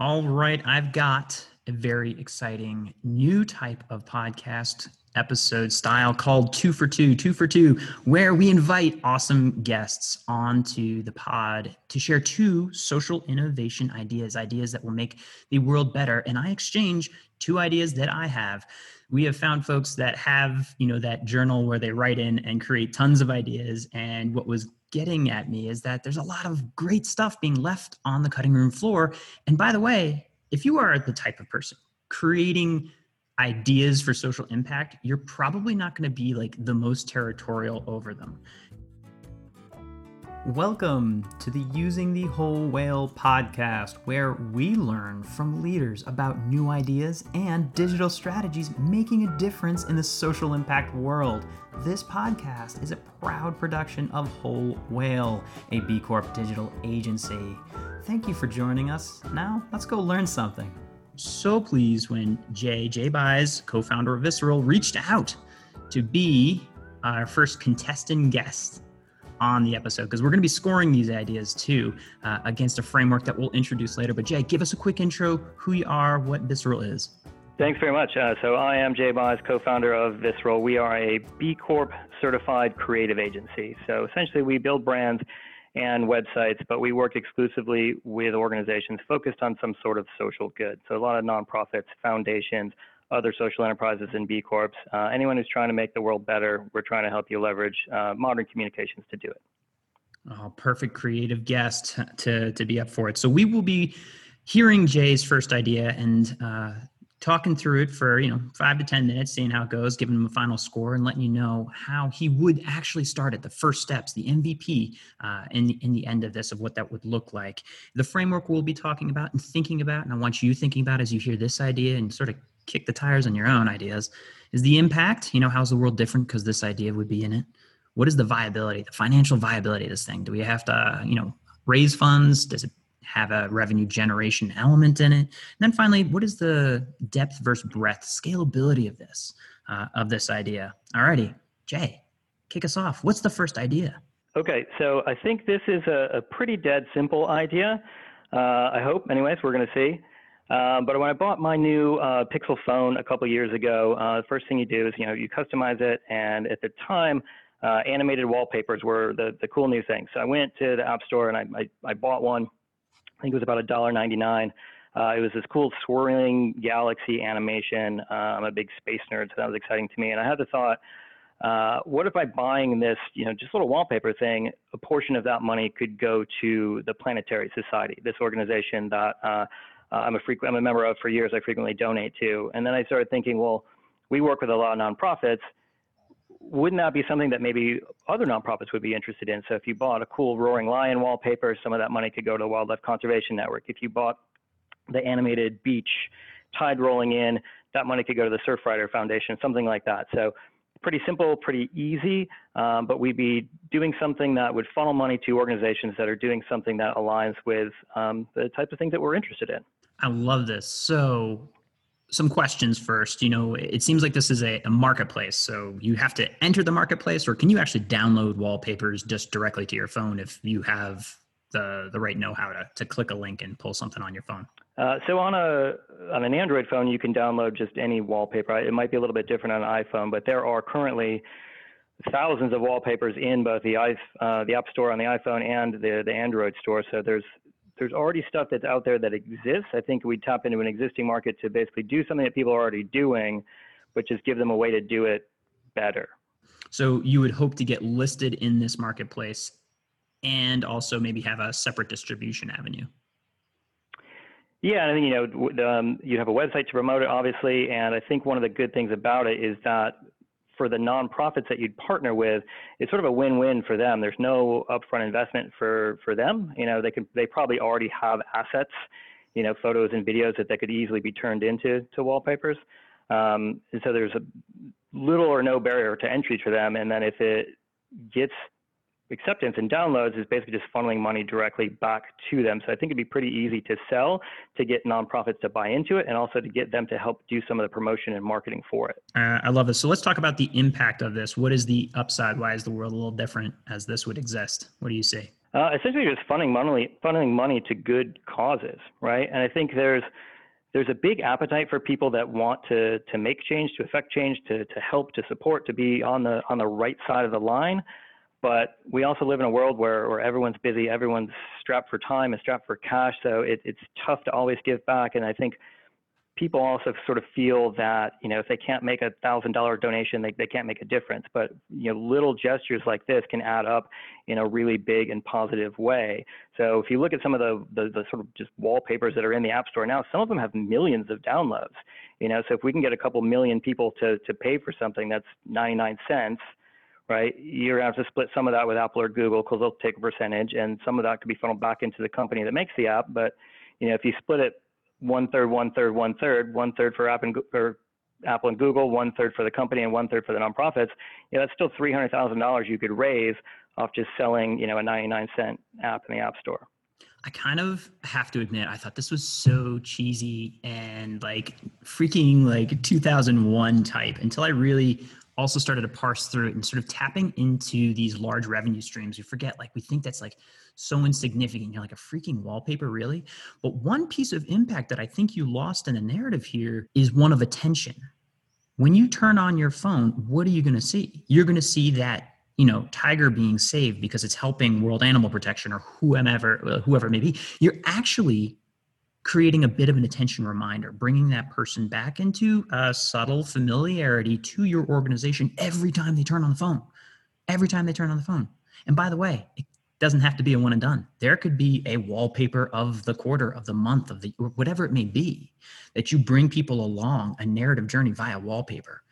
All right, I've got a very exciting new type of podcast episode style called Two for Two, Two for Two, where we invite awesome guests onto the pod to share two social innovation ideas, ideas that will make the world better. And I exchange two ideas that I have. We have found folks that have, you know, that journal where they write in and create tons of ideas. And what was getting at me is that there's a lot of great stuff being left on the cutting room floor. And by the way, if you are the type of person creating ideas for social impact, you're probably not going to be like the most territorial over them. Welcome to the Using the Whole Whale podcast, where we learn from leaders about new ideas and digital strategies making a difference in the social impact world. This podcast is a proud production of Whole Whale, a B Corp digital agency. Thank you for joining us. Now, let's go learn something. So pleased when Jay, Jay Buys, co founder of Visceral, reached out to be our first contestant guest on the episode because we're going to be scoring these ideas too uh, against a framework that we'll introduce later. But Jay, give us a quick intro who you are, what Visceral is. Thanks very much. Uh, so I am Jay Buys, co-founder of Visceral. We are a B Corp certified creative agency. So essentially, we build brands and websites, but we work exclusively with organizations focused on some sort of social good. So a lot of nonprofits, foundations, other social enterprises and B Corps. Uh, anyone who's trying to make the world better, we're trying to help you leverage uh, modern communications to do it. Oh, perfect creative guest to, to be up for it. So we will be hearing Jay's first idea and uh, talking through it for you know five to ten minutes seeing how it goes giving him a final score and letting you know how he would actually start at the first steps the mvp uh, in, the, in the end of this of what that would look like the framework we'll be talking about and thinking about and i want you thinking about as you hear this idea and sort of kick the tires on your own ideas is the impact you know how's the world different because this idea would be in it what is the viability the financial viability of this thing do we have to you know raise funds does it have a revenue generation element in it. And then finally, what is the depth versus breadth, scalability of this, uh, of this idea? Alrighty, Jay, kick us off. What's the first idea? Okay, so I think this is a, a pretty dead simple idea. Uh, I hope, anyways, we're going to see. Uh, but when I bought my new uh, Pixel phone a couple years ago, uh, the first thing you do is you know you customize it, and at the time, uh, animated wallpapers were the the cool new thing. So I went to the App Store and I I, I bought one I think it was about a dollar ninety nine. Uh, it was this cool swirling galaxy animation. Uh, I'm a big space nerd, so that was exciting to me. And I had the thought, uh, what if by buying this, you know, just little wallpaper thing, a portion of that money could go to the Planetary Society, this organization that uh, I'm a frequent, I'm a member of for years. I frequently donate to. And then I started thinking, well, we work with a lot of nonprofits wouldn't that be something that maybe other nonprofits would be interested in? So if you bought a cool roaring lion wallpaper, some of that money could go to the Wildlife Conservation Network. If you bought the animated beach tide rolling in, that money could go to the Surfrider Foundation, something like that. So pretty simple, pretty easy, um, but we'd be doing something that would funnel money to organizations that are doing something that aligns with um, the type of things that we're interested in. I love this. So some questions first. You know, it seems like this is a, a, marketplace. So you have to enter the marketplace, or can you actually download wallpapers just directly to your phone if you have the the right know-how to, to click a link and pull something on your phone? Uh, so on a on an Android phone, you can download just any wallpaper. It might be a little bit different on an iPhone, but there are currently thousands of wallpapers in both the uh, the App Store on the iPhone and the the Android store. So there's there's already stuff that's out there that exists. I think we tap into an existing market to basically do something that people are already doing, but just give them a way to do it better. So you would hope to get listed in this marketplace and also maybe have a separate distribution avenue. Yeah, I think you know um, you have a website to promote it, obviously, and I think one of the good things about it is that for the nonprofits that you'd partner with, it's sort of a win-win for them. There's no upfront investment for for them. You know, they can they probably already have assets, you know, photos and videos that they could easily be turned into to wallpapers. Um, and so there's a little or no barrier to entry for them. And then if it gets acceptance and downloads is basically just funneling money directly back to them. So I think it'd be pretty easy to sell to get nonprofits to buy into it and also to get them to help do some of the promotion and marketing for it. Uh, I love this. So let's talk about the impact of this. What is the upside? Why is the world a little different as this would exist? What do you see? Uh, essentially, just funding money, funding money to good causes, right? And I think there's there's a big appetite for people that want to to make change, to affect change, to to help, to support, to be on the on the right side of the line. But we also live in a world where, where everyone's busy, everyone's strapped for time and strapped for cash, so it, it's tough to always give back. And I think people also sort of feel that you know if they can't make a thousand dollar donation they, they can't make a difference but you know little gestures like this can add up in a really big and positive way so if you look at some of the, the, the sort of just wallpapers that are in the app store now some of them have millions of downloads you know so if we can get a couple million people to to pay for something that's 99 cents right you're going to have to split some of that with apple or google because they'll take a percentage and some of that could be funneled back into the company that makes the app but you know if you split it one third, one third, one third, one third for Apple and, Apple and Google, one third for the company, and one third for the nonprofits. You know, that's still three hundred thousand dollars you could raise off just selling, you know, a ninety-nine cent app in the App Store. I kind of have to admit, I thought this was so cheesy and like freaking like 2001 type until I really also started to parse through it and sort of tapping into these large revenue streams. We forget, like, we think that's like so insignificant. You're like a freaking wallpaper, really? But one piece of impact that I think you lost in the narrative here is one of attention. When you turn on your phone, what are you going to see? You're going to see that you know tiger being saved because it's helping world animal protection or whoever uh, whoever it may be you're actually creating a bit of an attention reminder, bringing that person back into a subtle familiarity to your organization every time they turn on the phone. Every time they turn on the phone. And by the way, it doesn't have to be a one and done. There could be a wallpaper of the quarter, of the month, of the whatever it may be, that you bring people along a narrative journey via wallpaper.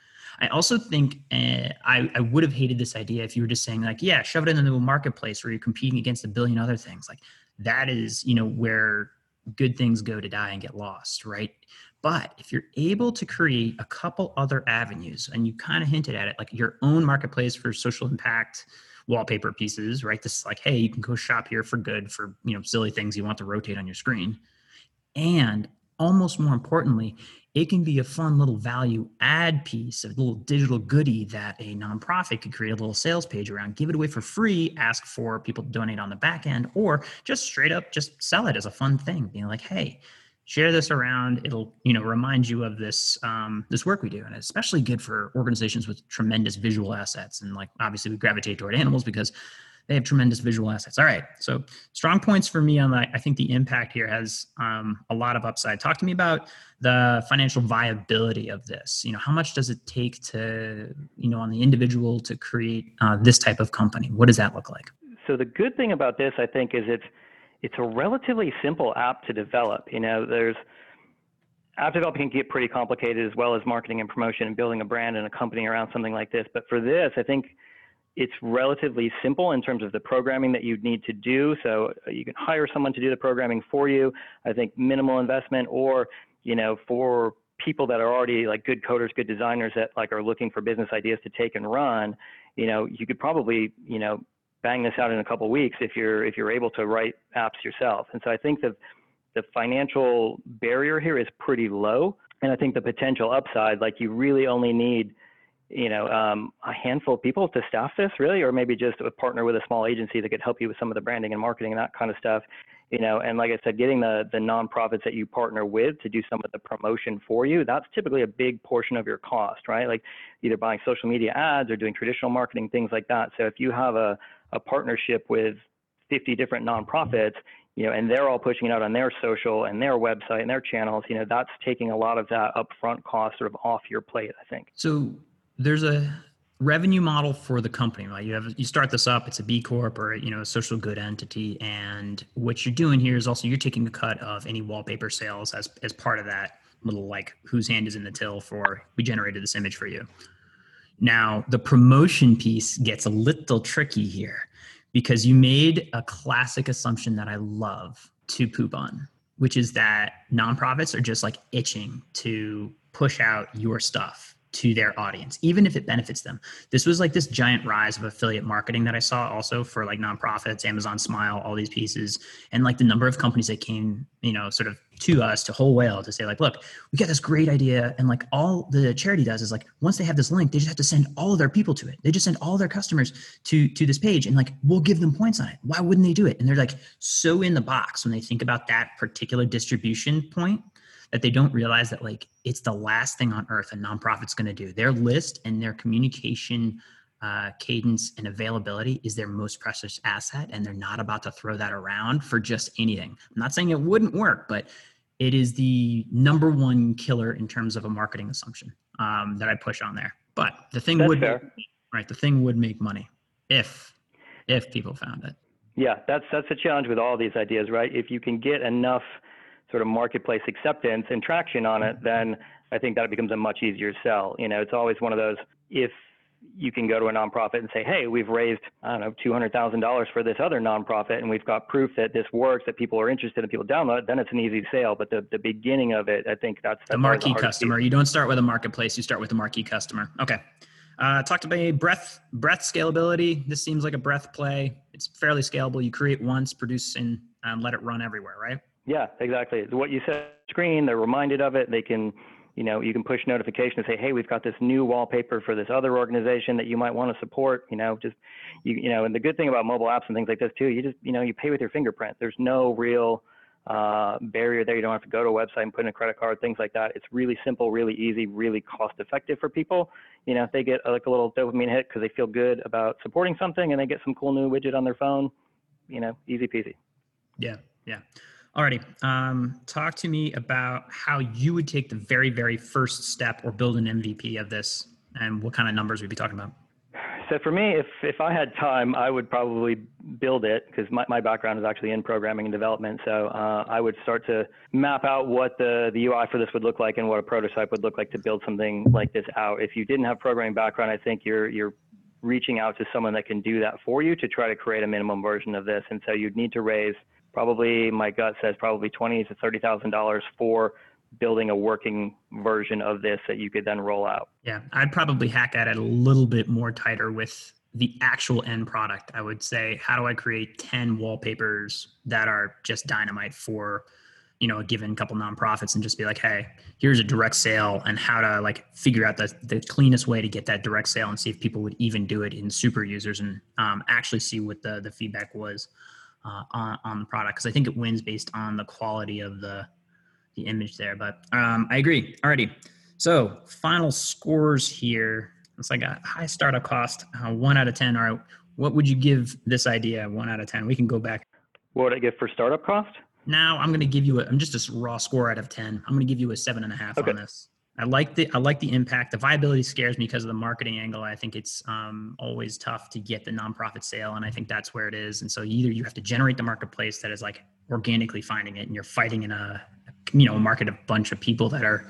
I also think uh, I, I would have hated this idea if you were just saying like, yeah, shove it into a marketplace where you're competing against a billion other things. Like that is, you know, where good things go to die and get lost, right? But if you're able to create a couple other avenues, and you kind of hinted at it, like your own marketplace for social impact wallpaper pieces, right? This is like, hey, you can go shop here for good for you know silly things you want to rotate on your screen, and almost more importantly, it can be a fun little value add piece, a little digital goodie that a nonprofit could create a little sales page around, give it away for free, ask for people to donate on the back end, or just straight up just sell it as a fun thing, being like, hey, share this around. It'll, you know, remind you of this um, this work we do. And it's especially good for organizations with tremendous visual assets. And like obviously we gravitate toward animals because they have tremendous visual assets. All right, so strong points for me on that. I think the impact here has um, a lot of upside. Talk to me about the financial viability of this. You know, how much does it take to, you know, on the individual to create uh, this type of company? What does that look like? So the good thing about this, I think, is it's it's a relatively simple app to develop. You know, there's app developing can get pretty complicated as well as marketing and promotion and building a brand and a company around something like this. But for this, I think it's relatively simple in terms of the programming that you'd need to do. So uh, you can hire someone to do the programming for you. I think minimal investment, or you know, for people that are already like good coders, good designers that like are looking for business ideas to take and run, you know, you could probably you know bang this out in a couple weeks if you're if you're able to write apps yourself. And so I think that the financial barrier here is pretty low, and I think the potential upside, like you really only need you know, um, a handful of people to staff this really, or maybe just a partner with a small agency that could help you with some of the branding and marketing and that kind of stuff. You know, and like I said, getting the the nonprofits that you partner with to do some of the promotion for you, that's typically a big portion of your cost, right? Like either buying social media ads or doing traditional marketing, things like that. So if you have a, a partnership with 50 different nonprofits, you know, and they're all pushing it out on their social and their website and their channels, you know, that's taking a lot of that upfront cost sort of off your plate, I think. So there's a revenue model for the company right? You have you start this up it's a b corp or you know a social good entity and what you're doing here is also you're taking a cut of any wallpaper sales as as part of that little like whose hand is in the till for we generated this image for you. Now the promotion piece gets a little tricky here because you made a classic assumption that i love to poop on which is that nonprofits are just like itching to push out your stuff to their audience, even if it benefits them. This was like this giant rise of affiliate marketing that I saw also for like nonprofits, Amazon Smile, all these pieces, and like the number of companies that came, you know, sort of to us to whole whale to say like look we got this great idea and like all the charity does is like once they have this link they just have to send all of their people to it. They just send all their customers to to this page and like we'll give them points on it. Why wouldn't they do it? And they're like so in the box when they think about that particular distribution point that they don't realize that like it's the last thing on earth a nonprofit's going to do their list and their communication uh, cadence and availability is their most precious asset and they're not about to throw that around for just anything i'm not saying it wouldn't work but it is the number one killer in terms of a marketing assumption um, that i push on there but the thing That's would fair. right the thing would make money if if people found it Yeah, that's that's the challenge with all these ideas, right? If you can get enough sort of marketplace acceptance and traction on it, then I think that it becomes a much easier sell. You know, it's always one of those if you can go to a nonprofit and say, "Hey, we've raised I don't know two hundred thousand dollars for this other nonprofit, and we've got proof that this works, that people are interested, and people download," then it's an easy sale. But the the beginning of it, I think that's, that's the marquee hardest customer. You don't start with a marketplace. You start with a marquee customer. Okay. Uh, talk to me breadth, breadth scalability. This seems like a breadth play. It's fairly scalable. You create once, produce, and um, let it run everywhere, right? Yeah, exactly. What you said screen, they're reminded of it. They can, you know, you can push notification and say, hey, we've got this new wallpaper for this other organization that you might want to support. You know, just you, you know, and the good thing about mobile apps and things like this too, you just, you know, you pay with your fingerprint. There's no real uh, barrier there. You don't have to go to a website and put in a credit card, things like that. It's really simple, really easy, really cost effective for people. You know, if they get like a little dopamine hit because they feel good about supporting something and they get some cool new widget on their phone, you know, easy peasy. Yeah, yeah. Alrighty. Um, talk to me about how you would take the very, very first step or build an MVP of this, and what kind of numbers we'd be talking about. So for me, if if I had time, I would probably build it because my, my background is actually in programming and development. So uh, I would start to map out what the the UI for this would look like and what a prototype would look like to build something like this out. If you didn't have programming background, I think you're you're reaching out to someone that can do that for you to try to create a minimum version of this. And so you'd need to raise probably my gut says probably twenty to thirty thousand dollars for building a working version of this that you could then roll out. Yeah, I'd probably hack at it a little bit more tighter with the actual end product. I would say, how do I create 10 wallpapers that are just dynamite for, you know, a given couple nonprofits and just be like, hey, here's a direct sale and how to like figure out the, the cleanest way to get that direct sale and see if people would even do it in super users and um, actually see what the, the feedback was uh, on, on the product. Cause I think it wins based on the quality of the, the image there. But um, I agree. Alrighty. So final scores here. It's like a high startup cost, uh, one out of ten. All right, what would you give this idea? One out of ten. We can go back. What would I give for startup cost? Now I'm going to give you a. I'm just a raw score out of ten. I'm going to give you a seven and a half Okay. on this. I like the I like the impact. The viability scares me because of the marketing angle. I think it's um, always tough to get the nonprofit sale, and I think that's where it is. And so either you have to generate the marketplace that is like organically finding it, and you're fighting in a you know a market of bunch of people that are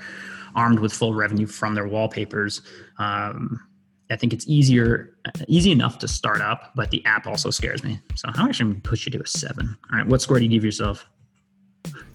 armed with full revenue from their wallpapers. Um, I think it's easier, easy enough to start up, but the app also scares me. So I'm actually going to push you to a seven. All right, what score do you give yourself?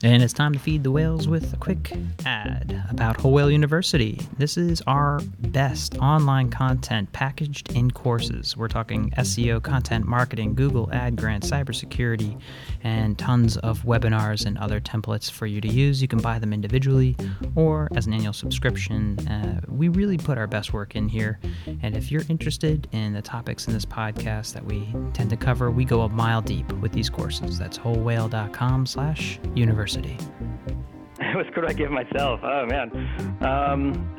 And it's time to feed the whales with a quick ad about Whole Whale University. This is our best online content packaged in courses. We're talking SEO, content marketing, Google Ad Grant, cybersecurity, and tons of webinars and other templates for you to use. You can buy them individually or as an annual subscription. Uh, we really put our best work in here. And if you're interested in the topics in this podcast that we tend to cover, we go a mile deep with these courses. That's wholewhale.com slash university. what score could I give myself? Oh man, um,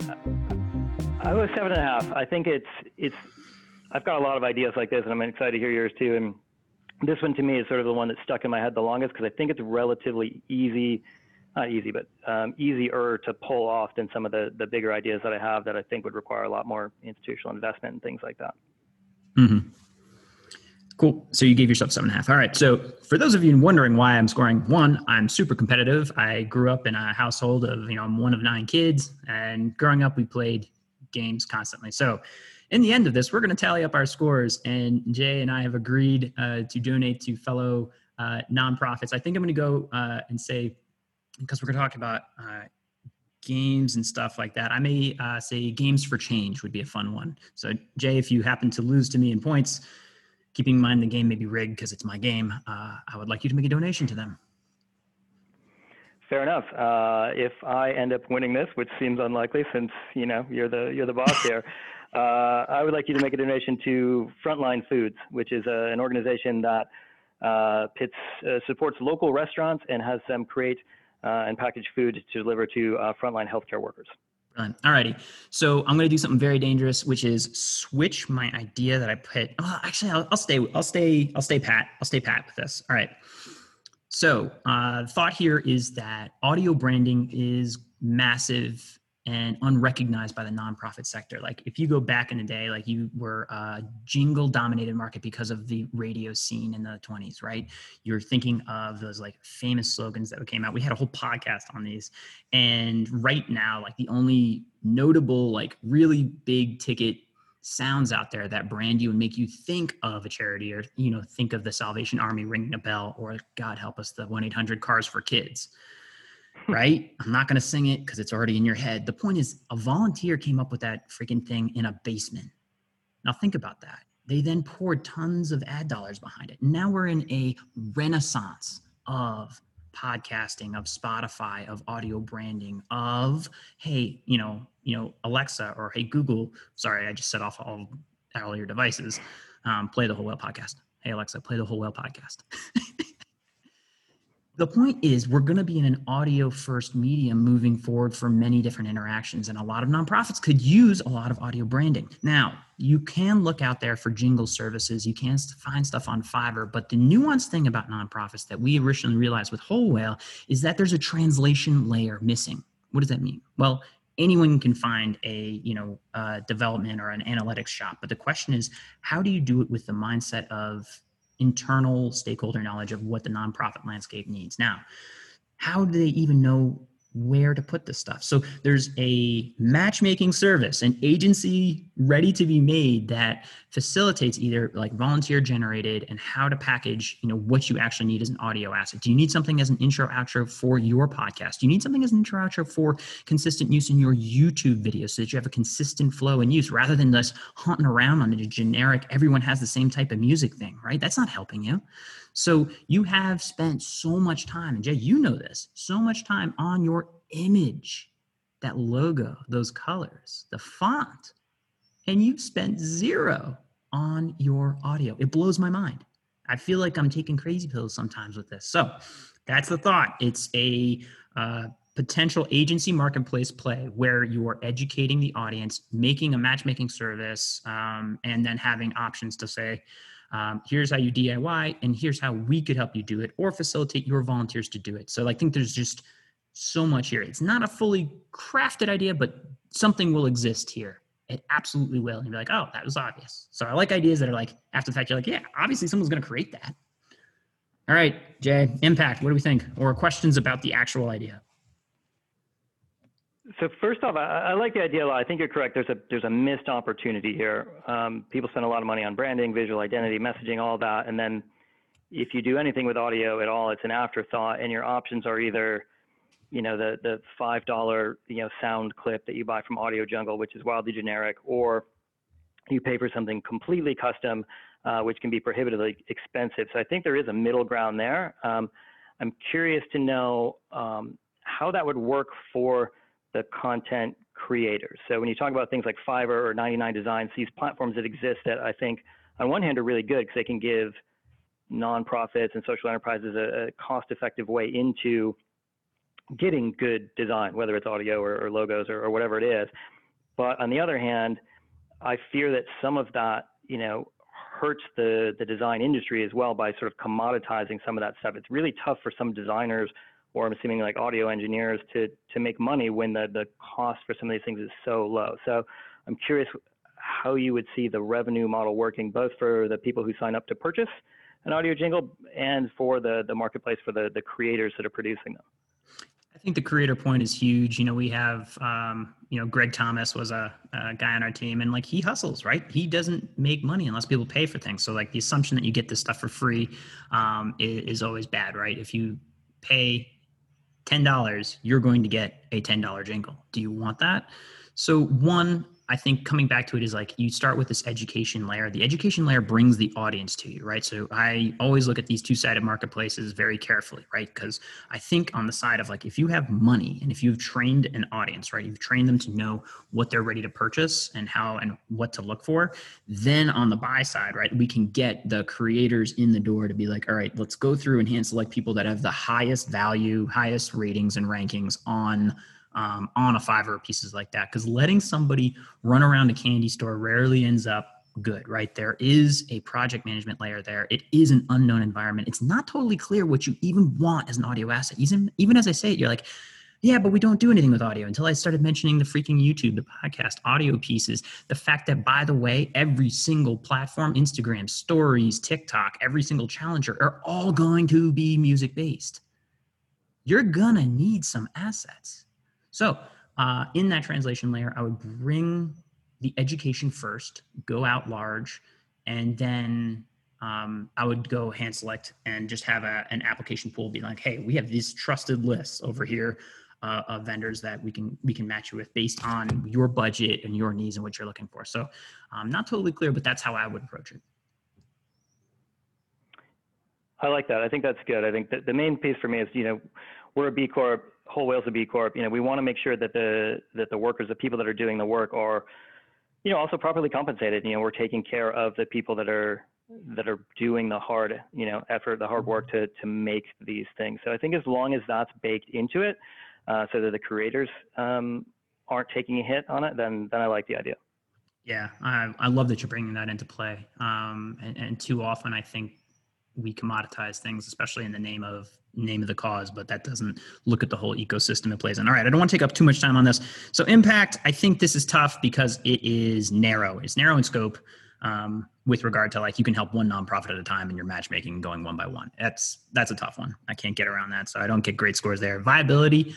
I was seven and a half. I think it's it's. I've got a lot of ideas like this, and I'm excited to hear yours too. And this one to me is sort of the one that stuck in my head the longest because I think it's relatively easy, not easy, but um, easier to pull off than some of the the bigger ideas that I have that I think would require a lot more institutional investment and things like that. Mm-hmm. Cool. So you gave yourself seven and a half. All right. So for those of you wondering why I'm scoring one, I'm super competitive. I grew up in a household of, you know, I'm one of nine kids, and growing up, we played games constantly. So in the end of this, we're going to tally up our scores, and Jay and I have agreed uh, to donate to fellow uh, nonprofits. I think I'm going to go uh, and say, because we're going to talk about uh, games and stuff like that. I may uh, say games for change would be a fun one. So Jay, if you happen to lose to me in points, keeping in mind the game may be rigged because it's my game, uh, I would like you to make a donation to them. fair enough. Uh, if I end up winning this, which seems unlikely since you know you're the you're the boss here, uh, I would like you to make a donation to Frontline Foods, which is a, an organization that uh, pits, uh, supports local restaurants and has them create uh, and package food to deliver to uh, frontline healthcare workers. All righty. So I'm going to do something very dangerous, which is switch my idea that I put. Oh, actually, I'll, I'll stay. I'll stay. I'll stay pat. I'll stay pat with this. All right. So, uh, thought here is that audio branding is massive and unrecognized by the nonprofit sector. Like if you go back in the day, like you were a jingle dominated market because of the radio scene in the 20s, right? You're thinking of those like famous slogans that came out. We had a whole podcast on these. And right now, like the only notable, like really big ticket sounds out there that brand you and make you think of a charity or you know think of the salvation army ringing a bell or god help us the 1-800 cars for kids right? I'm not going to sing it because it's already in your head. The point is, a volunteer came up with that freaking thing in a basement. Now, think about that. They then poured tons of ad dollars behind it. Now we're in a renaissance of podcasting, of Spotify, of audio branding, of hey, you know, you know, Alexa or hey Google. Sorry, I just set off all all your devices. Um, play the whole whale podcast. Hey Alexa, play the whole whale podcast. the point is we're going to be in an audio first medium moving forward for many different interactions and a lot of nonprofits could use a lot of audio branding. Now you can look out there for jingle services. You can find stuff on fiverr but the nuanced thing about nonprofits that we originally realized with whole whale is that there's a translation layer missing. What does that mean? Well anyone can find a you know development or an analytics shop but the question is how do you do it with the mindset of internal stakeholder knowledge of what the nonprofit landscape needs. Now, how do they even know where to put this stuff. So there's a matchmaking service, an agency ready to be made that facilitates either like volunteer generated and how to package, you know, what you actually need as an audio asset. Do you need something as an intro outro for your podcast? Do you need something as an intro outro for consistent use in your YouTube videos so that you have a consistent flow and use rather than just hunting around on a generic everyone has the same type of music thing, right? That's not helping you. So you have spent so much time, and Jay, you know this, so much time on your image, that logo, those colors, the font, and you've spent zero on your audio. It blows my mind. I feel like I'm taking crazy pills sometimes with this. So that's the thought. It's a uh, potential agency marketplace play where you are educating the audience, making a matchmaking service, um, and then having options to say, um, here's how you DIY, and here's how we could help you do it or facilitate your volunteers to do it. So I think there's just so much here. It's not a fully crafted idea, but something will exist here. It absolutely will. And you're like, oh, that was obvious. So I like ideas that are like, after the fact, you're like, yeah, obviously someone's going to create that. All right, Jay, impact. What do we think? Or questions about the actual idea? So first off, I, I, like the idea a lot. I think you're correct. There's a there's a missed opportunity here. Um, people spend a lot of money on branding, visual identity, messaging, all that, and then if you do anything with audio at all, it's an afterthought, and your options are either, you know, the the five dollar you know sound clip that you buy from Audio Jungle, which is wildly generic, or you pay for something completely custom, uh, which can be prohibitively expensive. So I think there is a middle ground there. Um, I'm curious to know um, how that would work for the content creators. So when you talk about things like Fiverr or 99 Designs, these platforms that exist that I think on one hand are really good because they can give nonprofits and social enterprises a, a cost-effective way into getting good design, whether it's audio or, or logos or, or, whatever it is. But on the other hand, I fear that some of that, you know, hurts the the design industry as well by sort of commoditizing some of that stuff. It's really tough for some designers or I'm assuming like audio engineers to to make money when the the cost for some of these things is so low. So I'm curious how you would see the revenue model working both for the people who sign up to purchase an audio jingle and for the the marketplace for the the creators that are producing them. I think the creator point is huge. You know, we have, um, you know, Greg Thomas was a, a, guy on our team, and like he hustles, right? He doesn't make money unless people pay for things. So like the assumption that you get this stuff for free um, is, is always bad, right? If you pay $10, you're going to get a $10 jingle. Do you want that? So, one, I think coming back to it is like you start with this education layer. The education layer brings the audience to you, right? So I always look at these two sided marketplaces very carefully, right? Because I think on the side of like if you have money and if you've trained an audience, right, you've trained them to know what they're ready to purchase and how and what to look for, then on the buy side, right, we can get the creators in the door to be like, all right, let's go through and hand select people that have the highest value, highest ratings and rankings on um, on a Fiverr pieces like that because letting somebody run around a candy store rarely ends up good right? There is a project management layer there. It is an unknown environment. It's not totally clear what you even want as an audio asset. Even even as i say it you're like yeah but we don't do anything with audio. Until i started mentioning the freaking youtube the podcast audio pieces the fact that by the way every single platform instagram stories tiktok every single challenger are all going to be music based you're gonna need some assets so uh, in that translation layer, I would bring the education first, go out large, and then um, I would go hand select and just have a, an application pool be like, hey, we have these trusted lists over here uh, of vendors that we can we can match you with based on your budget and your needs and what you're looking for. So um, not totally clear, but that's how I would approach it. I like that. I think that's good. I think that the main piece for me is, you know, we're a B Corp whole whale's a B Corp, you know, we want to make sure that the that the workers, the people that are doing the work, are, you know, also properly compensated. You know, we're taking care of the people that are that are doing the hard, you know, effort, the hard work to to make these things. So I think as long as that's baked into it, uh, so that the creators um, aren't taking a hit on it, then then I like the idea. Yeah, I, I love that you're bringing that into play. Um, and, and too often, I think we commoditize things, especially in the name of name of the cause, but that doesn't look at the whole ecosystem it plays in. All right, I don't want to take up too much time on this. So impact, I think this is tough because it is narrow. It's narrow in scope um, with regard to like you can help one nonprofit at a time and your matchmaking going one by one. That's that's a tough one. I can't get around that, so I don't get great scores there. Viability,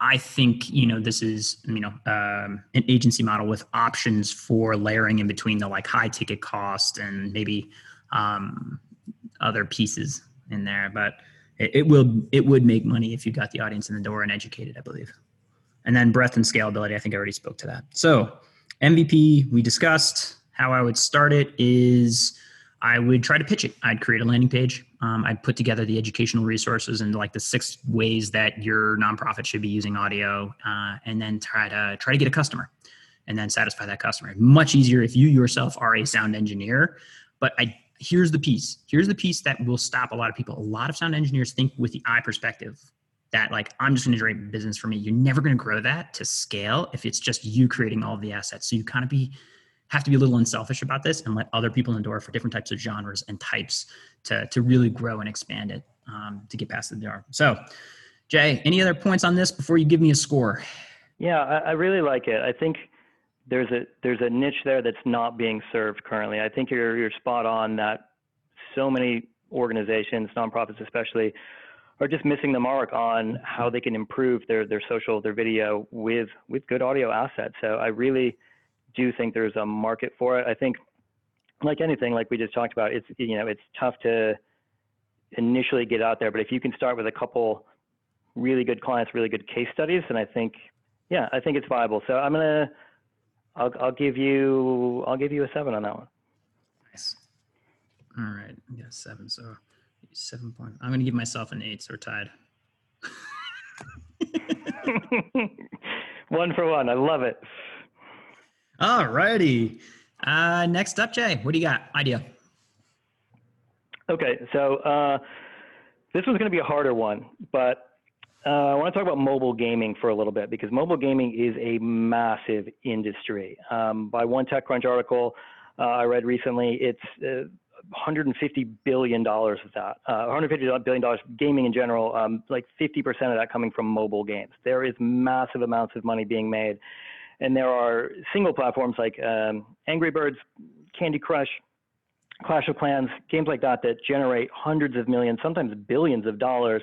I think you know this is you know um, an agency model with options for layering in between the like high ticket cost and maybe um, other pieces in there, but it, it will it would make money if you got the audience in the door and educated, I believe. And then breadth and scalability, I think I already spoke to that. So MVP, we discussed how I would start it is I would try to pitch it. I'd create a landing page. Um, I'd put together the educational resources and like the six ways that your nonprofit should be using audio, uh, and then try to try to get a customer, and then satisfy that customer. Much easier if you yourself are a sound engineer. But I here's the piece. Here's the piece that will stop a lot of people. A lot of sound engineers think with the eye perspective that like I'm just going to generate business for me. You're never going to grow that to scale if it's just you creating all the assets. So you kind of be have to be a little unselfish about this and let other people endure for different types of genres and types to to really grow and expand it um, to get past the door. So, Jay, any other points on this before you give me a score? Yeah, I, I really like it. I think there's a there's a niche there that's not being served currently. I think you're you're spot on that so many organizations, nonprofits especially, are just missing the mark on how they can improve their their social, their video with with good audio assets. So I really do think there's a market for it. I think like anything, like we just talked about, it's you know it's tough to initially get out there, but if you can start with a couple really good clients, really good case studies, then I think yeah, I think it's viable. So I'm gonna I'll I'll give you I'll give you a seven on that one. Nice. All right, yeah, seven. So seven point. I'm gonna give myself an eight. So we're tied. one for one. I love it. All righty. Uh, next up, Jay. What do you got? Idea. Okay, so uh, this was going to be a harder one, but uh, I want to talk about mobile gaming for a little bit because mobile gaming is a massive industry. Um, by one TechCrunch article uh, I read recently, it's uh, 150 billion dollars of that, uh, 150 billion dollars gaming in general, um, like 50% of that coming from mobile games. There is massive amounts of money being made, and there are single platforms like um, Angry Birds, Candy Crush, Clash of Clans, games like that that generate hundreds of millions, sometimes billions of dollars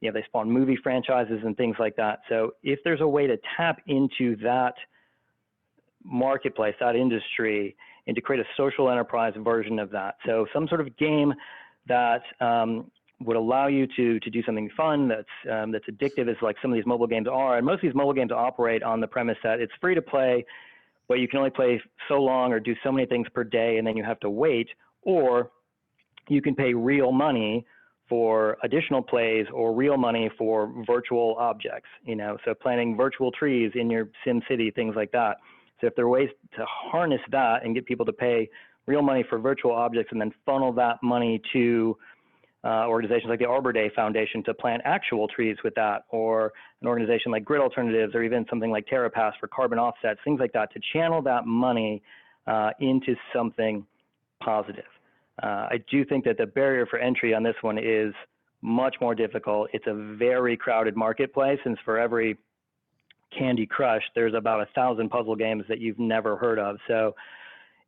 you know, they spawn movie franchises and things like that. So if there's a way to tap into that marketplace, that industry, and to create a social enterprise version of that. So some sort of game that um, would allow you to to do something fun that's um, that's addictive, as like some of these mobile games are. And most of these mobile games operate on the premise that it's free to play, but you can only play so long or do so many things per day, and then you have to wait, or you can pay real money for additional plays or real money for virtual objects, you know, so planting virtual trees in your sim city, things like that. So if there are ways to harness that and get people to pay real money for virtual objects and then funnel that money to uh, organizations like the Arbor Day Foundation to plant actual trees with that, or an organization like Grid Alternatives, or even something like TerraPass for carbon offsets, things like that, to channel that money uh, into something positive. Uh, I do think that the barrier for entry on this one is much more difficult. It's a very crowded marketplace, and for every Candy Crush, there's about a thousand puzzle games that you've never heard of. So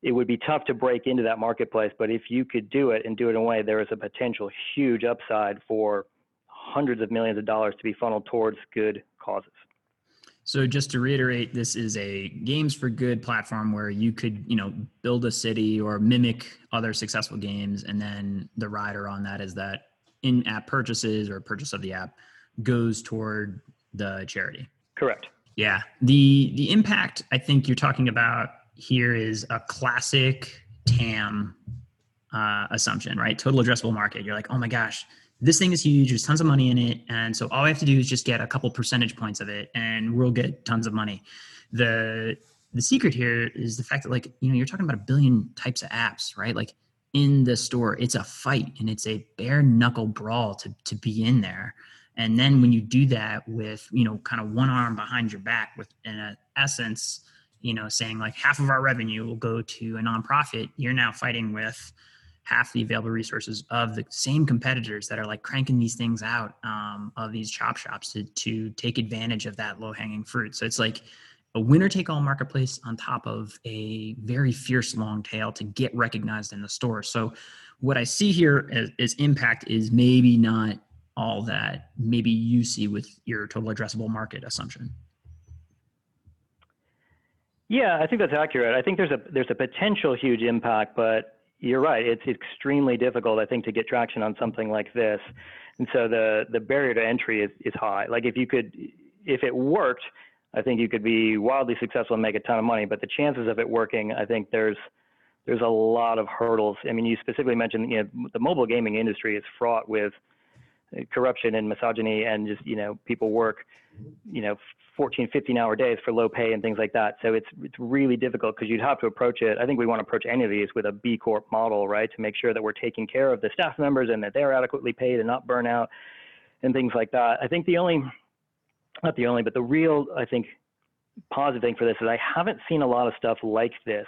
it would be tough to break into that marketplace. But if you could do it and do it in a way, there is a potential huge upside for hundreds of millions of dollars to be funneled towards good causes. So just to reiterate, this is a games for good platform where you could, you know, build a city or mimic other successful games, and then the rider on that is that in-app purchases or purchase of the app goes toward the charity. Correct. Yeah. The the impact I think you're talking about here is a classic TAM uh, assumption, right? Total addressable market. You're like, oh my gosh, this thing is huge. There's tons of money in it, and so all I have to do is just get a couple percentage points of it, and we'll get tons of money. The the secret here is the fact that like you know you're talking about a billion types of apps, right? Like in the store, it's a fight and it's a bare knuckle brawl to to be in there. And then when you do that with you know kind of one arm behind your back, with in essence, you know saying like half of our revenue will go to a nonprofit, you're now fighting with half the available resources of the same competitors that are like cranking these things out um, of these chop shops to, to take advantage of that low hanging fruit. So it's like a winner take all marketplace on top of a very fierce long tail to get recognized in the store. So what I see here as, impact is maybe not all that maybe you see with your total addressable market assumption. Yeah, I think that's accurate. I think there's a there's a potential huge impact, but you're right. It's extremely difficult, I think, to get traction on something like this. And so the, the barrier to entry is, is high. Like if you could, if it worked, I think you could be wildly successful and make a ton of money. But the chances of it working, I think there's, there's a lot of hurdles. I mean, you specifically mentioned, you know, the mobile gaming industry is fraught with corruption and misogyny and just, you know, people work, you know, 14, 15 hour days for low pay and things like that. So it's it's really difficult because you'd have to approach it. I think we want to approach any of these with a B Corp model, right? To make sure that we're taking care of the staff members and that they're adequately paid and not burn out and things like that. I think the only, not the only, but the real, I think, positive thing for this is I haven't seen a lot of stuff like this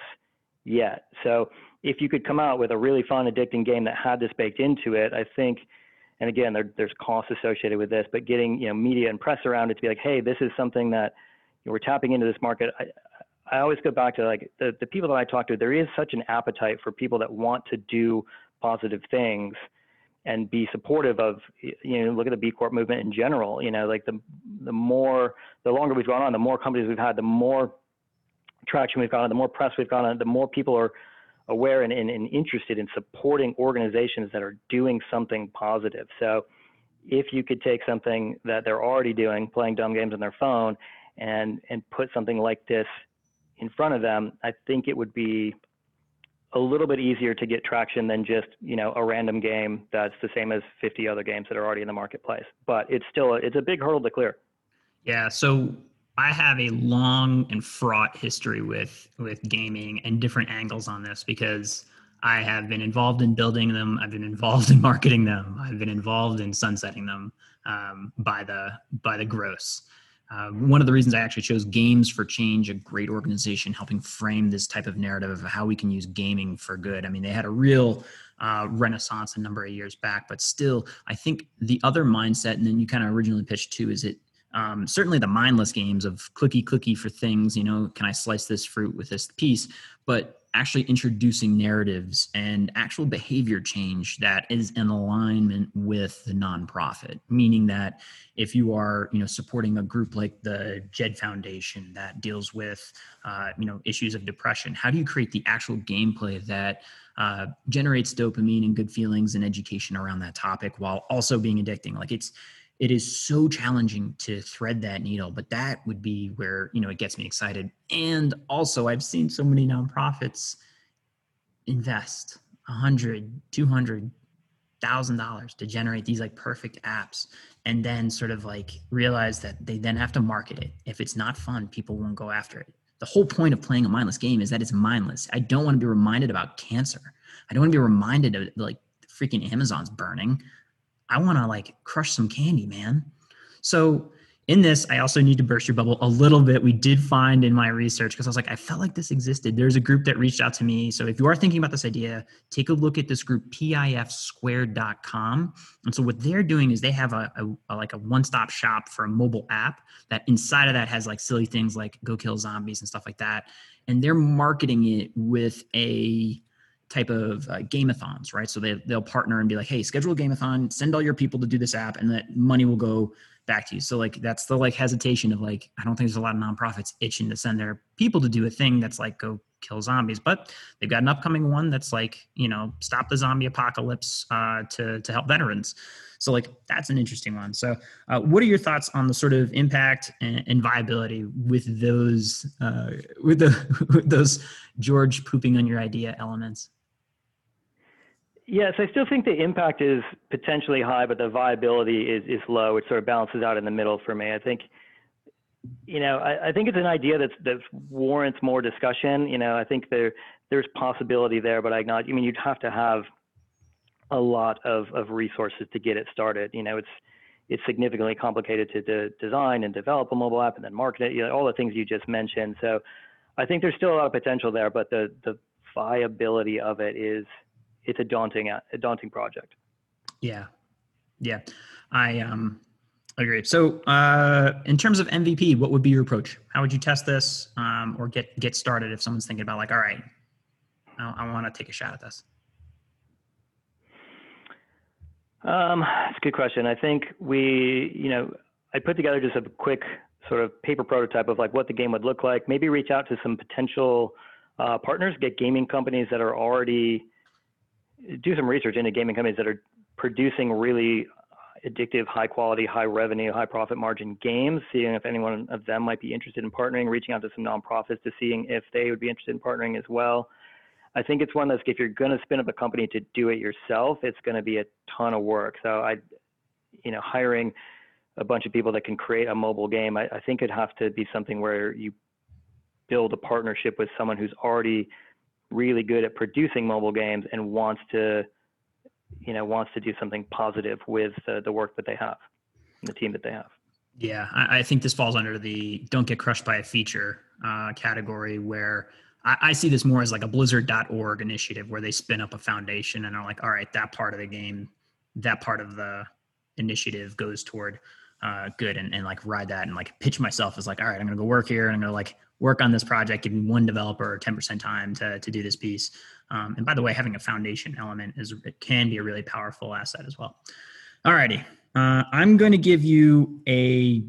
yet. So if you could come out with a really fun, addicting game that had this baked into it, I think – and again, there, there's costs associated with this, but getting you know media and press around it to be like, hey, this is something that you know, we're tapping into this market. I, I always go back to like the, the people that I talk to. There is such an appetite for people that want to do positive things and be supportive of you know look at the B Corp movement in general. You know, like the the more the longer we've gone on, the more companies we've had, the more traction we've gotten, the more press we've gotten, the more people are aware and, and, and interested in supporting organizations that are doing something positive. So if you could take something that they're already doing, playing dumb games on their phone, and and put something like this in front of them, I think it would be a little bit easier to get traction than just you know a random game that's the same as 50 other games that are already in the marketplace. But it's still a, it's a big hurdle to clear. Yeah. So I have a long and fraught history with with gaming and different angles on this because I have been involved in building them. I've been involved in marketing them. I've been involved in sunsetting them um, by the by the gross. Uh, one of the reasons I actually chose Games for Change, a great organization helping frame this type of narrative of how we can use gaming for good. I mean, they had a real uh, renaissance a number of years back, but still, I think the other mindset, and then you kind of originally pitched too, is it um, certainly the mindless games of clicky clicky for things you know can i slice this fruit with this piece? But actually introducing narratives and actual behavior change that is in alignment with the nonprofit. Meaning that if you are you know supporting a group like the jed foundation that deals with uh, you know issues of depression how do you create the actual gameplay that uh, generates dopamine and good feelings and education around that topic while also being addicting? Like it's it is so challenging to thread that needle but that would be where you know it gets me excited. And also i've seen so many nonprofits invest 100 200 thousand dollars to generate these like perfect apps and then sort of like realize that they then have to market it. If it's not fun people won't go after it. The whole point of playing a mindless game is that it's mindless. I don't want to be reminded about cancer. I don't want to be reminded of like freaking amazon's burning I want to like crush some candy, man. So in this, I also need to burst your bubble a little bit. We did find in my research because I was like, I felt like this existed. There's a group that reached out to me. So if you are thinking about this idea, take a look at this group, pifsquared.com. And so what they're doing is they have a, a, a like a one-stop shop for a mobile app that inside of that has like silly things like go kill zombies and stuff like that. And they're marketing it with a type of uh, gameathons, right? So they, they'll partner and be like, hey, schedule a gameathon, send all your people to do this app, and that money will go back to you. So like that's the like hesitation of like, I don't think there's a lot of nonprofits itching to send their people to do a thing that's like go kill zombies, but they've got an upcoming one that's like, you know, stop the zombie apocalypse uh, to to help veterans. So like that's an interesting one. So uh, what are your thoughts on the sort of impact and, and viability with those uh, with the with those George pooping on your idea elements? Yes, I still think the impact is potentially high, but the viability is, is low. It sort of balances out in the middle for me. I think, you know, I, I think it's an idea that's that warrants more discussion. You know, I think there there's possibility there, but I not. I mean, you'd have to have a lot of, of resources to get it started. You know, it's it's significantly complicated to, to design and develop a mobile app and then market it. You know, all the things you just mentioned. So, I think there's still a lot of potential there, but the the viability of it is it's a daunting a daunting project. Yeah, yeah, I um agree. So, uh, in terms of MVP, what would be your approach? How would you test this, um, or get get started if someone's thinking about like, all right, I, I want to take a shot at this. Um, that's a good question. I think we, you know, I put together just a quick sort of paper prototype of like what the game would look like. Maybe reach out to some potential uh, partners, get gaming companies that are already do some research into gaming companies that are producing really addictive, high quality, high revenue, high profit margin games, seeing if anyone of them might be interested in partnering, reaching out to some nonprofits to seeing if they would be interested in partnering as well. I think it's one that's if you're going to spin up a company to do it yourself, it's going to be a ton of work. So I, you know, hiring a bunch of people that can create a mobile game, I, I think it'd have to be something where you build a partnership with someone who's already really good at producing mobile games and wants to, you know, wants to do something positive with the, the work that they have, the team that they have. Yeah, I, I, think this falls under the don't get crushed by a feature uh, category where I, I, see this more as like a blizzard.org initiative where they spin up a foundation and are like, all right, that part of the game, that part of the initiative goes toward uh, good and, and like ride that and like pitch myself as like, all right, I'm gonna go work here and I'm gonna like work on this project, give me one developer 10% time to, to do this piece. Um, and by the way, having a foundation element is it can be a really powerful asset as well. All righty. Uh, I'm going to give you a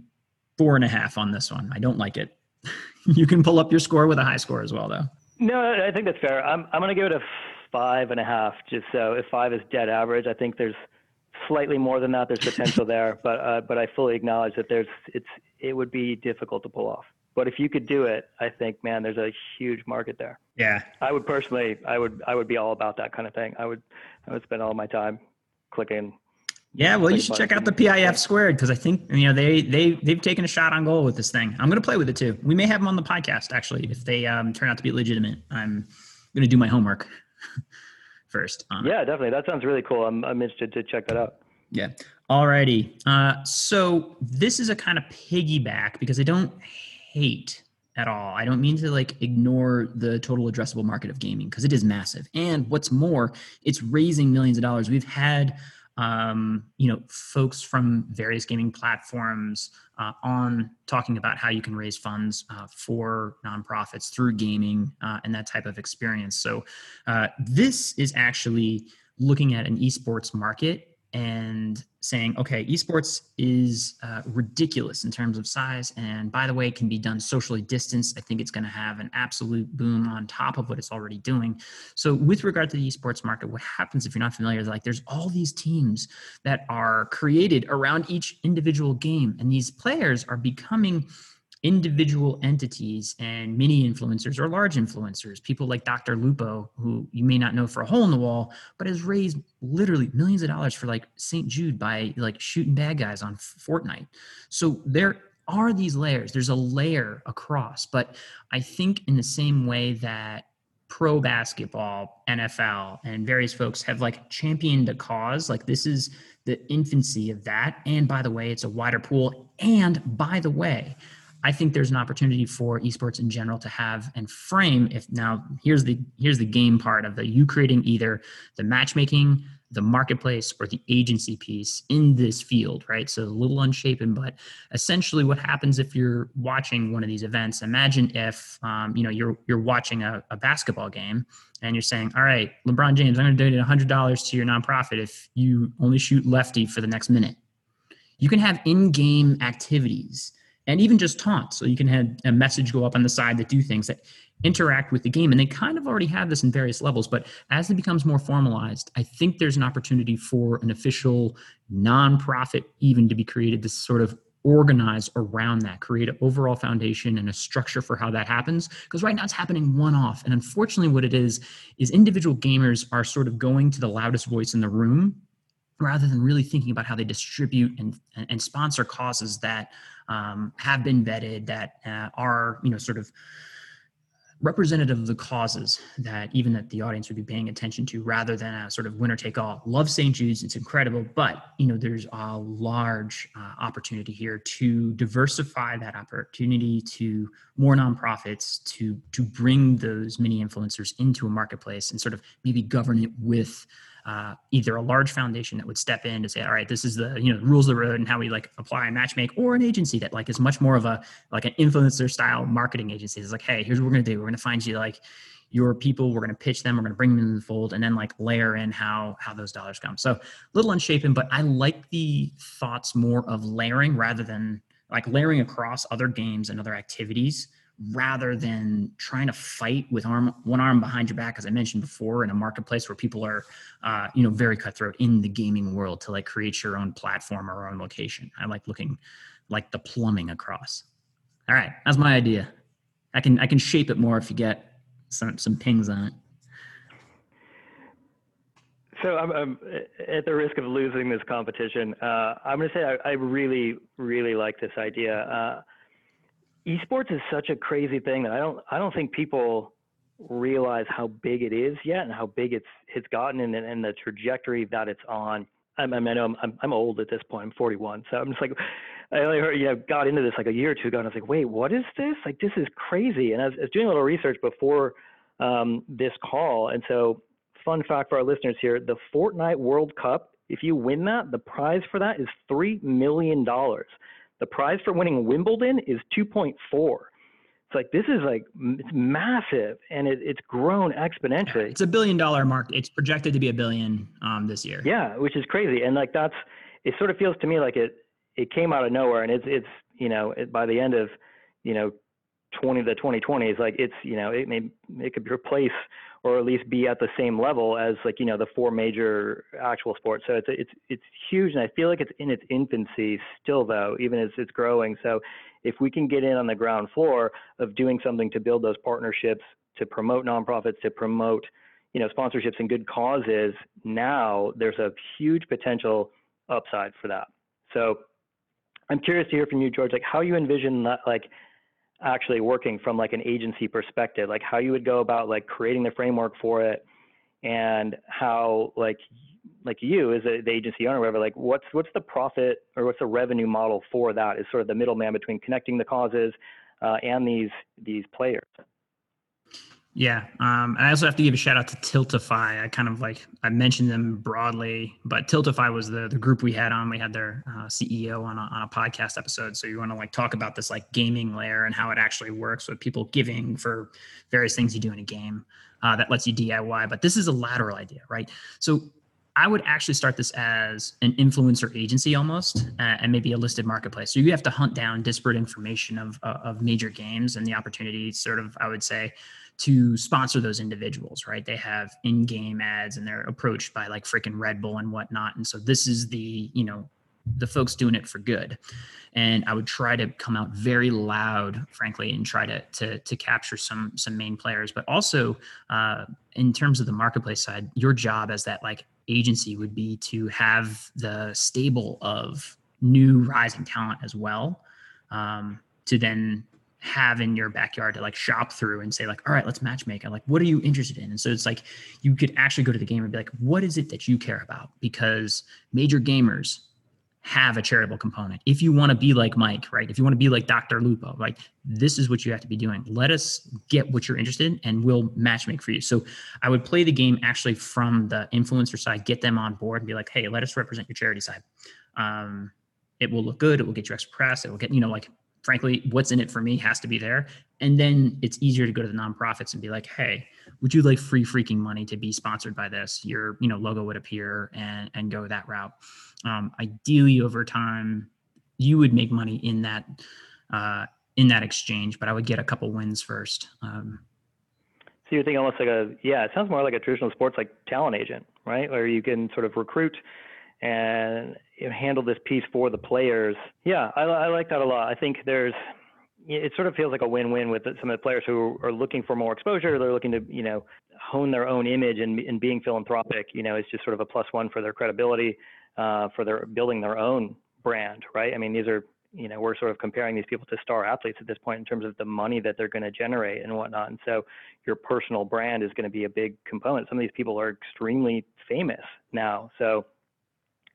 four and a half on this one. I don't like it. you can pull up your score with a high score as well, though. No, I think that's fair. I'm, I'm going to give it a five and a half, just so if five is dead average, I think there's slightly more than that. There's potential there, but uh, but I fully acknowledge that there's it's it would be difficult to pull off. But if you could do it, I think, man, there's a huge market there. Yeah. I would personally, I would, I would be all about that kind of thing. I would, I would spend all my time clicking. Yeah, well, you should check out the PIF squared because I think you know they they they've taken a shot on goal with this thing. I'm going to play with it too. We may have them on the podcast actually if they um, turn out to be legitimate. I'm going to do my homework first. yeah, definitely. That sounds really cool. I'm I'm interested to check that out. Yeah. Alrighty. Uh, so this is a kind of piggyback because I don't hate at all. I don't mean to like ignore the total addressable market of gaming because it is massive. And what's more, it's raising millions of dollars. We've had um, you know folks from various gaming platforms uh, on talking about how you can raise funds uh, for nonprofits through gaming uh, and that type of experience. So uh, this is actually looking at an esports market and saying, okay, esports is uh, ridiculous in terms of size. And by the way, can be done socially distanced. I think it's going to have an absolute boom on top of what it's already doing. So, with regard to the esports market, what happens if you're not familiar like there's all these teams that are created around each individual game, and these players are becoming individual entities and mini influencers or large influencers, people like Dr. Lupo, who you may not know for a hole in the wall, but has raised literally millions of dollars for like St. Jude by like shooting bad guys on Fortnite. So there are these layers. There's a layer across, but I think in the same way that pro basketball, NFL, and various folks have like championed a cause, like this is the infancy of that. And by the way, it's a wider pool. And by the way, I think there's an opportunity for esports in general to have and frame if now here's the here's the game part of the you creating either the matchmaking, the marketplace, or the agency piece in this field, right? So a little unshapen, but essentially what happens if you're watching one of these events? Imagine if um, you know you're you're watching a, a basketball game and you're saying, all right, LeBron James, I'm going to donate $100 to your nonprofit if you only shoot lefty for the next minute. You can have in-game activities and even just taunts. So you can have a message go up on the side that do things that interact with the game. And they kind of already have this in various levels, but as it becomes more formalized, I think there's an opportunity for an official nonprofit even to be created to sort of organize around that, create an overall foundation and a structure for how that happens. Because right now it's happening one off. And unfortunately, what it is, is individual gamers are sort of going to the loudest voice in the room rather than really thinking about how they distribute and, and sponsor causes that um, have been vetted that uh, are you know sort of representative of the causes that even that the audience would be paying attention to rather than a sort of winner take all. Love st jude's it's incredible but you know there's a large uh, opportunity here to diversify that opportunity to more nonprofits to to bring those mini influencers into a marketplace and sort of maybe govern it with uh, either a large foundation that would step in to say, all right, this is the you know rules of the road and how we like apply and matchmake, or an agency that like is much more of a like an influencer style marketing agency. It's like, hey, here's what we're gonna do. We're gonna find you like your people. We're gonna pitch them. We're gonna bring them in the fold, and then like layer in how how those dollars come. So a little unshapen, but I like the thoughts more of layering rather than like layering across other games and other activities rather than trying to fight with arm one arm behind your back as i mentioned before in a marketplace where people are uh, you know very cutthroat in the gaming world to like create your own platform or own location i like looking like the plumbing across all right that's my idea i can i can shape it more if you get some some pings on it so I'm, I'm, at the risk of losing this competition. Uh, I'm going to say I, I, really, really like this idea. Uh, esports is such a crazy thing that I don't I don't think people realize how big it is yet and how big it's it's gotten and, and the trajectory that it's on. I, I know I'm, I'm, I'm old at this point. I'm 41, so I'm just like I only heard you know got into this like a year or two ago, and I was like, wait, what is this? Like this is crazy. And I was, I was doing a little research before um, this call, and so fun fact for our listeners here: the Fortnite World Cup. If you win that, the prize for that is three million dollars. The prize for winning Wimbledon is 2.4. It's like this is like it's massive, and it, it's grown exponentially. It's a billion dollar mark. It's projected to be a billion um, this year. Yeah, which is crazy, and like that's it. Sort of feels to me like it it came out of nowhere, and it's it's you know it, by the end of you know 20 the 2020s like it's you know it may it could replace or at least be at the same level as like you know the four major actual sports. So it's it's it's huge and i feel like it's in its infancy still though even as it's growing. So if we can get in on the ground floor of doing something to build those partnerships to promote nonprofits to promote you know sponsorships and good causes now there's a huge potential upside for that. So i'm curious to hear from you george like how you envision that like actually working from like an agency perspective, like how you would go about like creating the framework for it and how like like you as a, the agency owner, whatever, like what's what's the profit or what's the revenue model for that is sort of the middleman between connecting the causes uh, and these these players. Yeah, um, and I also have to give a shout out to Tiltify. I kind of like I mentioned them broadly, but Tiltify was the the group we had on. We had their uh, CEO on a, on a podcast episode. So you want to like talk about this like gaming layer and how it actually works with people giving for various things you do in a game uh, that lets you DIY. But this is a lateral idea, right? So I would actually start this as an influencer agency almost, uh, and maybe a listed marketplace. So you have to hunt down disparate information of uh, of major games and the opportunity, sort of, I would say, to sponsor those individuals. Right? They have in-game ads, and they're approached by like freaking Red Bull and whatnot. And so this is the you know the folks doing it for good and i would try to come out very loud frankly and try to to, to capture some some main players but also uh, in terms of the marketplace side your job as that like agency would be to have the stable of new rising talent as well um, to then have in your backyard to like shop through and say like all right let's matchmake like what are you interested in and so it's like you could actually go to the game and be like what is it that you care about because major gamers have a charitable component. If you want to be like Mike, right? If you want to be like Dr. Lupo, like this is what you have to be doing. Let us get what you're interested in and we'll matchmake for you. So I would play the game actually from the influencer side, get them on board and be like, hey, let us represent your charity side. Um, it will look good. It will get you extra press. It will get, you know, like frankly, what's in it for me has to be there. And then it's easier to go to the nonprofits and be like, hey, would you like free freaking money to be sponsored by this? Your, you know, logo would appear and and go that route um, ideally over time you would make money in that uh, in that exchange but i would get a couple wins first um, so you're thinking almost like a yeah it sounds more like a traditional sports like talent agent right where you can sort of recruit and handle this piece for the players yeah I, I like that a lot i think there's it sort of feels like a win-win with some of the players who are looking for more exposure. They're looking to, you know, hone their own image and, and being philanthropic, you know, is just sort of a plus one for their credibility uh, for their building their own brand, right? I mean, these are you know we're sort of comparing these people to star athletes at this point in terms of the money that they're going to generate and whatnot. And so your personal brand is going to be a big component. Some of these people are extremely famous now, so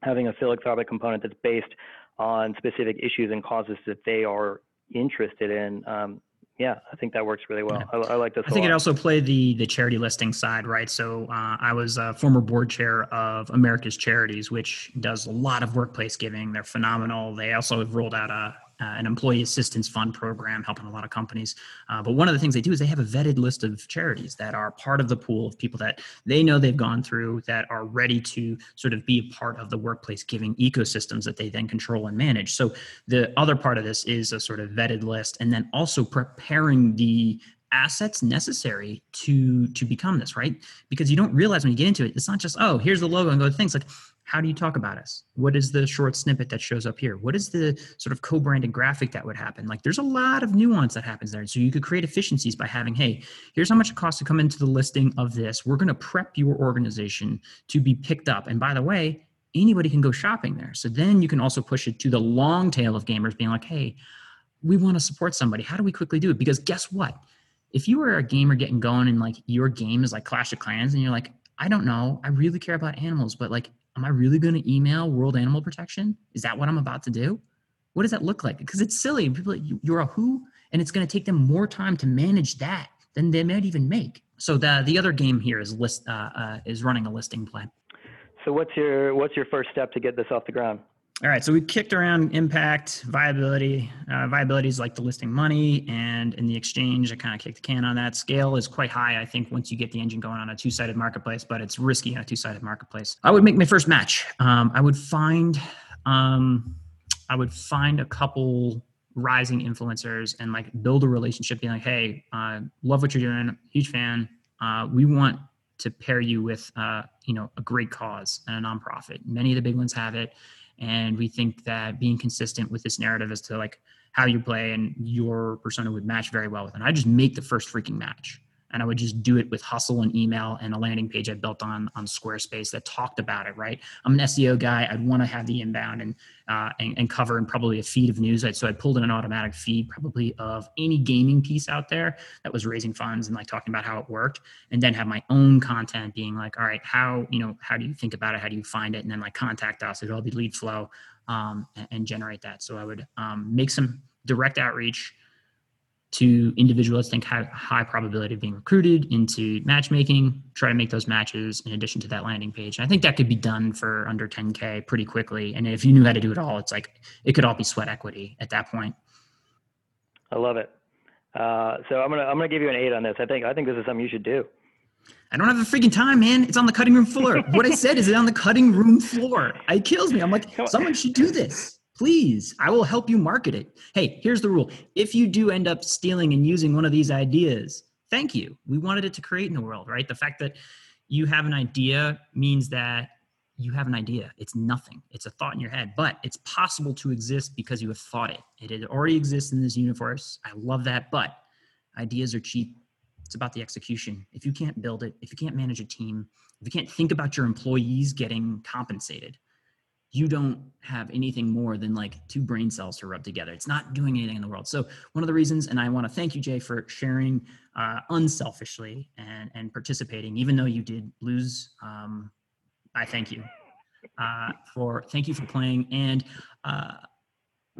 having a philanthropic component that's based on specific issues and causes that they are interested in um, yeah, I think that works really well. Yeah. I, I, like this. I think it also played the the charity listing side, right? So uh, I was a former board chair of America's Charities, which does a lot of workplace giving. They're phenomenal. They also have rolled out a uh, an employee assistance fund program helping a lot of companies. Uh, but one of the things they do is they have a vetted list of charities that are part of the pool of people that they know they've gone through that are ready to sort of be a part of the workplace giving ecosystems that they then control and manage. So the other part of this is a sort of vetted list and then also preparing the assets necessary to to become this right? Because you don't realize when you get into it it's not just oh here's the logo and go to things. Like how do you talk about us? What is the short snippet that shows up here? What is the sort of co-branded graphic that would happen? Like there's a lot of nuance that happens there. So you could create efficiencies by having hey here's how much it costs to come into the listing of this. We're going to prep your organization to be picked up. And by the way anybody can go shopping there. So then you can also push it to the long tail of gamers being like hey we want to support somebody. How do we quickly do it? Because guess what if you were a gamer getting going and like your game is like clash of clans and you're like i don't know i really care about animals but like am I really going to email World Animal Protection? Is that what I'm about to do? What does that look like? Because it's silly. People, you're a who, and it's going to take them more time to manage that than they might even make. So the the other game here is list uh, uh, is running a listing plan. So what's your what's your first step to get this off the ground? All right, so we kicked around impact, viability. Uh, viability is like the listing money, and in the exchange, I kind of kicked the can on that. Scale is quite high, I think, once you get the engine going on a two-sided marketplace, but it's risky on a two-sided marketplace. I would make my first match. Um, I would find, um, I would find a couple rising influencers and like build a relationship, being like, "Hey, uh, love what you're doing, huge fan. Uh, we want to pair you with, uh, you know, a great cause and a nonprofit. Many of the big ones have it." And we think that being consistent with this narrative as to like how you play and your persona would match very well with it. I just make the first freaking match and I would just do it with hustle and email and a landing page I built on on Squarespace that talked about it. Right, I'm an SEO guy. I'd want to have the inbound and, uh, and and, cover and probably a feed of news. So I pulled in an automatic feed probably of any gaming piece out there that was raising funds and like talking about how it worked, and then have my own content being like, all right, how you know how do you think about it? How do you find it? And then like contact us. It'll all be lead flow um, and, and, generate that. So I would um, make some direct outreach to individuals think have high probability of being recruited into matchmaking try to make those matches in addition to that landing page and i think that could be done for under 10k pretty quickly and if you knew how to do it all it's like it could all be sweat equity at that point i love it uh, so i'm gonna i'm gonna give you an eight on this i think i think this is something you should do I don't have the freaking time, man. It's on the cutting room floor. what I said is it on the cutting room floor. It kills me. I'm like, someone should do this. Please, I will help you market it. Hey, here's the rule. If you do end up stealing and using one of these ideas, thank you. We wanted it to create in the world, right? The fact that you have an idea means that you have an idea. It's nothing. It's a thought in your head, but it's possible to exist because you have thought it. It already exists in this universe. I love that, but ideas are cheap it's about the execution. If you can't build it, if you can't manage a team, if you can't think about your employees getting compensated, you don't have anything more than like two brain cells to rub together. It's not doing anything in the world. So one of the reasons, and I want to thank you, Jay, for sharing uh, unselfishly and and participating, even though you did lose. Um, I thank you uh, for thank you for playing. And uh,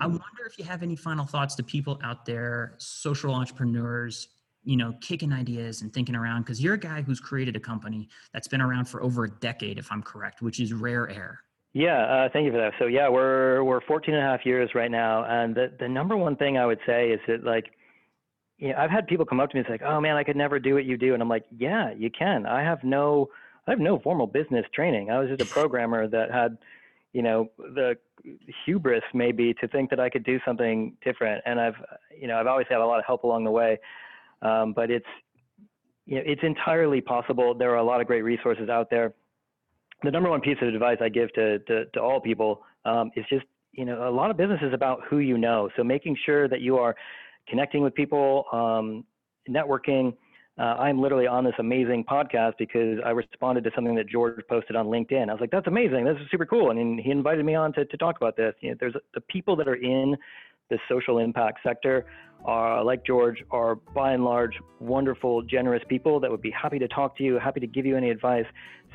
I wonder if you have any final thoughts to people out there, social entrepreneurs, you know kicking ideas and thinking around because you're a guy who's created a company that's been around for over a decade if i'm correct which is rare air yeah uh, thank you for that so yeah we're we're 14 and a half years right now and the, the number one thing i would say is that like you know, I've had people come up to me and say, "Oh man, I could never do what you do," and I'm like, "Yeah, you can. I have no, I have no formal business training. I was just a programmer that had, you know, the hubris maybe to think that I could do something different. And I've, you know, I've always had a lot of help along the way. Um, but it's you know, it's entirely possible. There are a lot of great resources out there. The number one piece of advice I give to to, to all people um, is just you know a lot of business is about who you know. So making sure that you are connecting with people, um, networking. Uh, I'm literally on this amazing podcast because I responded to something that George posted on LinkedIn. I was like, "That's amazing! This is super cool!" And he invited me on to to talk about this. You know, there's the people that are in the social impact sector are like George are by and large wonderful, generous people that would be happy to talk to you, happy to give you any advice.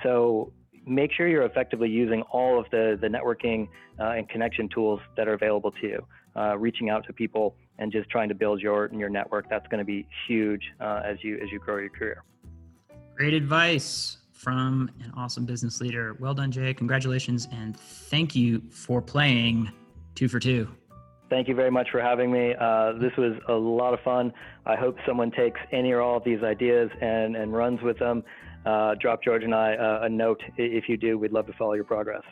So make sure you're effectively using all of the the networking uh, and connection tools that are available to you. Uh, reaching out to people and just trying to build your your network that's going to be huge uh, as you as you grow your career. Great advice from an awesome business leader. Well done, Jay. Congratulations and thank you for playing two for two. Thank you very much for having me. Uh, this was a lot of fun. I hope someone takes any or all of these ideas and, and runs with them. Uh, drop George and I uh, note. If you do, we'd love to follow your progress.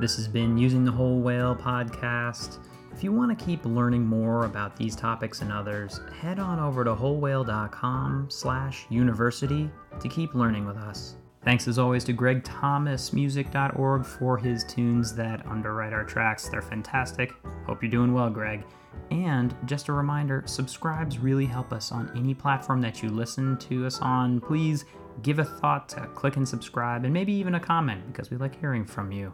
This has been Using the Whole Whale podcast. If you want to keep learning more about these topics and others, head on over to wholewhale.com slash university to keep learning with us. Thanks as always to gregthomasmusic.org for his tunes that underwrite our tracks. They're fantastic. Hope you're doing well, Greg. And just a reminder subscribes really help us on any platform that you listen to us on. Please give a thought to click and subscribe and maybe even a comment because we like hearing from you.